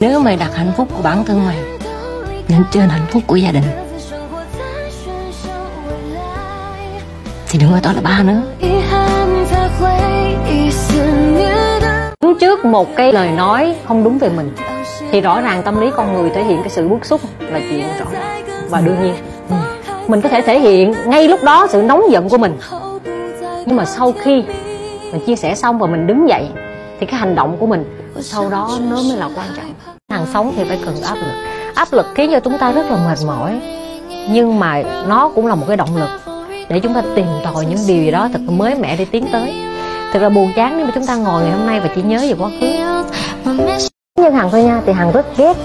Nếu mày đặt hạnh phúc của bản thân mày Lên trên hạnh phúc của gia đình Thì đừng gọi tao là ba nữa. Đứng trước một cái lời nói không đúng về mình Thì rõ ràng tâm lý con người thể hiện cái sự bức xúc là chuyện rõ. Ràng Và đương nhiên. Ừ. Mình có thể thể hiện ngay lúc đó sự nóng giận của mình. Nhưng mà sau khi mình chia sẻ xong và mình đứng dậy thì cái hành động của mình sau đó nó mới là quan trọng. hàng sống thì phải cần áp lực. Áp lực khiến cho chúng ta rất là mệt mỏi nhưng mà nó cũng là một cái động lực để chúng ta tìm tòi những điều gì đó thật mới mẻ để tiến tới. Thật là buồn chán nếu mà chúng ta ngồi ngày hôm nay và chỉ nhớ về quá khứ. Nhưng hằng thôi nha thì hằng rất ghét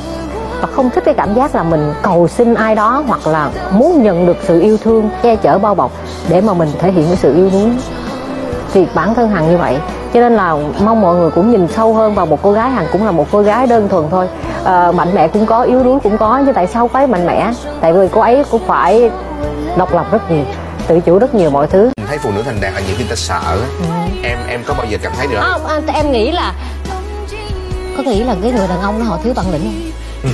và không thích cái cảm giác là mình cầu xin ai đó hoặc là muốn nhận được sự yêu thương che chở bao bọc để mà mình thể hiện cái sự yêu đuối thì bản thân hằng như vậy cho nên là mong mọi người cũng nhìn sâu hơn vào một cô gái hằng cũng là một cô gái đơn thuần thôi. À, mạnh mẽ cũng có yếu đuối cũng có nhưng tại sao phải mạnh mẽ? Tại vì cô ấy cũng phải độc lập rất nhiều tự chủ rất nhiều mọi thứ. Thấy phụ nữ thành đạt là nhiều khi ta sợ á. em em có bao giờ cảm thấy được không? À, à, em nghĩ là có nghĩ là cái người đàn ông đó họ thiếu bản lĩnh không?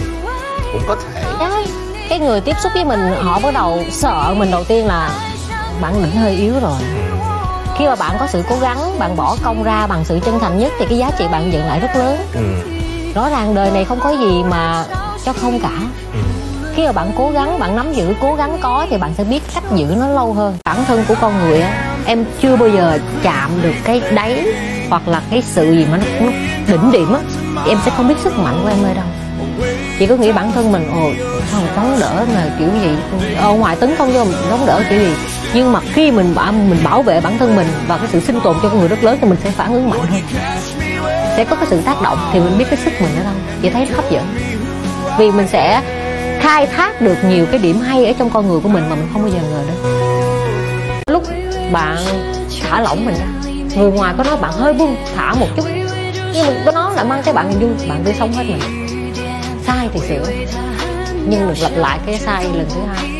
Cũng có thể. Đấy, cái người tiếp xúc với mình họ bắt đầu sợ mình đầu tiên là bản lĩnh hơi yếu rồi khi mà bạn có sự cố gắng bạn bỏ công ra bằng sự chân thành nhất thì cái giá trị bạn nhận lại rất lớn. Ừ. rõ ràng đời này không có gì mà cho không cả. Ừ. khi mà bạn cố gắng bạn nắm giữ cố gắng có thì bạn sẽ biết cách giữ nó lâu hơn. Bản thân của con người á em chưa bao giờ chạm được cái đáy hoặc là cái sự gì mà nó, nó đỉnh điểm á. Em sẽ không biết sức mạnh của em ở đâu. Chỉ có nghĩ bản thân mình ồ sao mà chống đỡ là kiểu gì? Ở ngoài tấn công vô mình chống đỡ kiểu gì nhưng mà khi mình bảo mình bảo vệ bản thân mình và cái sự sinh tồn cho con người rất lớn thì mình sẽ phản ứng mạnh. Hơn sẽ có cái sự tác động thì mình biết cái sức mình ở đâu. Chị thấy nó hấp dẫn. Vì mình sẽ khai thác được nhiều cái điểm hay ở trong con người của mình mà mình không bao giờ ngờ được lúc bạn thả lỏng mình ra người ngoài có nói bạn hơi buông thả một chút. Nhưng mà có nói là mang cái bạn vui bạn tươi sống hết mình. Sai thì sửa, nhưng được lặp lại cái sai lần thứ hai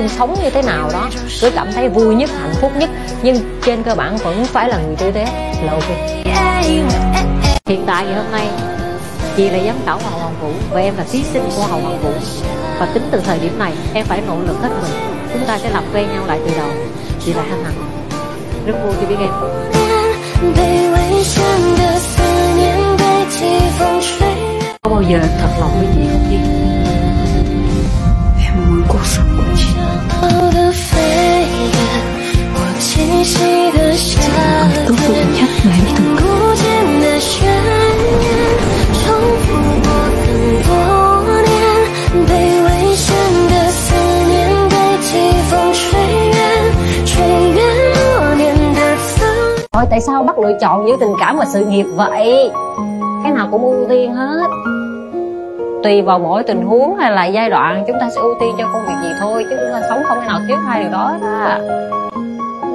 con sống như thế nào đó. Cứ cảm thấy vui nhất, hạnh phúc nhất, nhưng trên cơ bản vẫn phải là người tử tế. Là ok. Hiện tại ngày hôm nay, chị là giám khảo hoàng hoàng vũ và em là thí sinh của hoàng hoàng vũ. Và tính từ thời điểm này, em phải nỗ lực hết mình. Chúng ta sẽ làm quen nhau lại từ đầu. Chị là hân hạnh rất vui khi biết em. Có bao giờ thật lòng với chị không chị? Em muốn cuộc sống tôi tại sao bắt lựa chọn giữa tình cảm và sự nghiệp vậy? Cái nào cũng ưu tiên hết Tùy vào mỗi tình huống hay là giai đoạn, Chúng ta sẽ ưu tiên cho công việc gì thôi, Chứ chúng ta sống không thể nào thiếu hai điều đó đó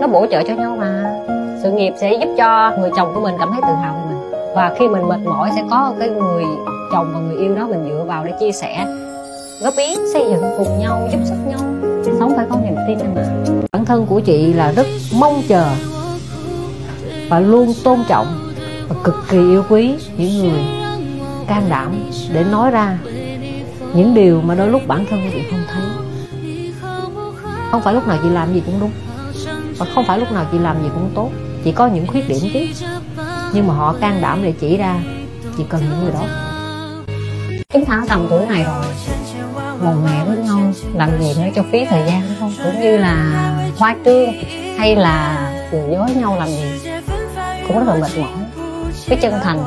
nó bổ trợ cho nhau mà. Sự nghiệp sẽ giúp cho người chồng của mình cảm thấy tự hào về mình. Và khi mình mệt mỏi sẽ có cái người chồng và người yêu đó mình dựa vào để chia sẻ. Góp ý, xây dựng cùng nhau, giúp sức nhau. Sống phải có niềm tin mà. Bản thân của chị là rất mong chờ và luôn tôn trọng và cực kỳ yêu quý những người can đảm để nói ra những điều mà đôi lúc bản thân của chị không thấy. Không phải lúc nào chị làm gì cũng đúng và không phải lúc nào chị làm gì cũng tốt. Chỉ có những khuyết điểm chứ nhưng mà họ can đảm để chỉ ra chị cần những người đó. Chúng ta tầm tuổi này rồi. Bồ mẹ với nhau làm gì nữa cho phí thời gian đúng không. Cũng như là hoa trương hay là lừa dối nhau làm gì. Cũng rất là mệt mỏi. Cái chân thành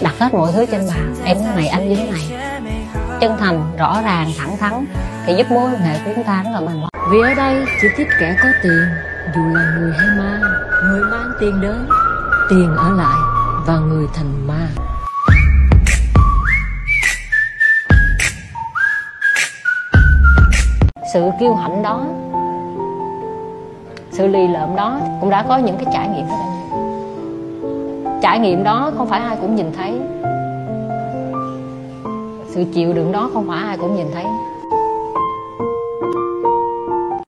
đặt hết mọi thứ trên bàn. Em thế này anh như thế này. Chân thành rõ ràng thẳng thắn thì giúp mối quan hệ của chúng ta rất là vững vì ở đây chỉ thích kẻ có tiền dù là người hay ma, người mang tiền đến, tiền ở lại và người thành ma. Sự kiêu hãnh đó, sự lì lợm đó cũng đã có những cái trải nghiệm đó. Trải nghiệm đó không phải ai cũng nhìn thấy. Sự chịu đựng đó không phải ai cũng nhìn thấy.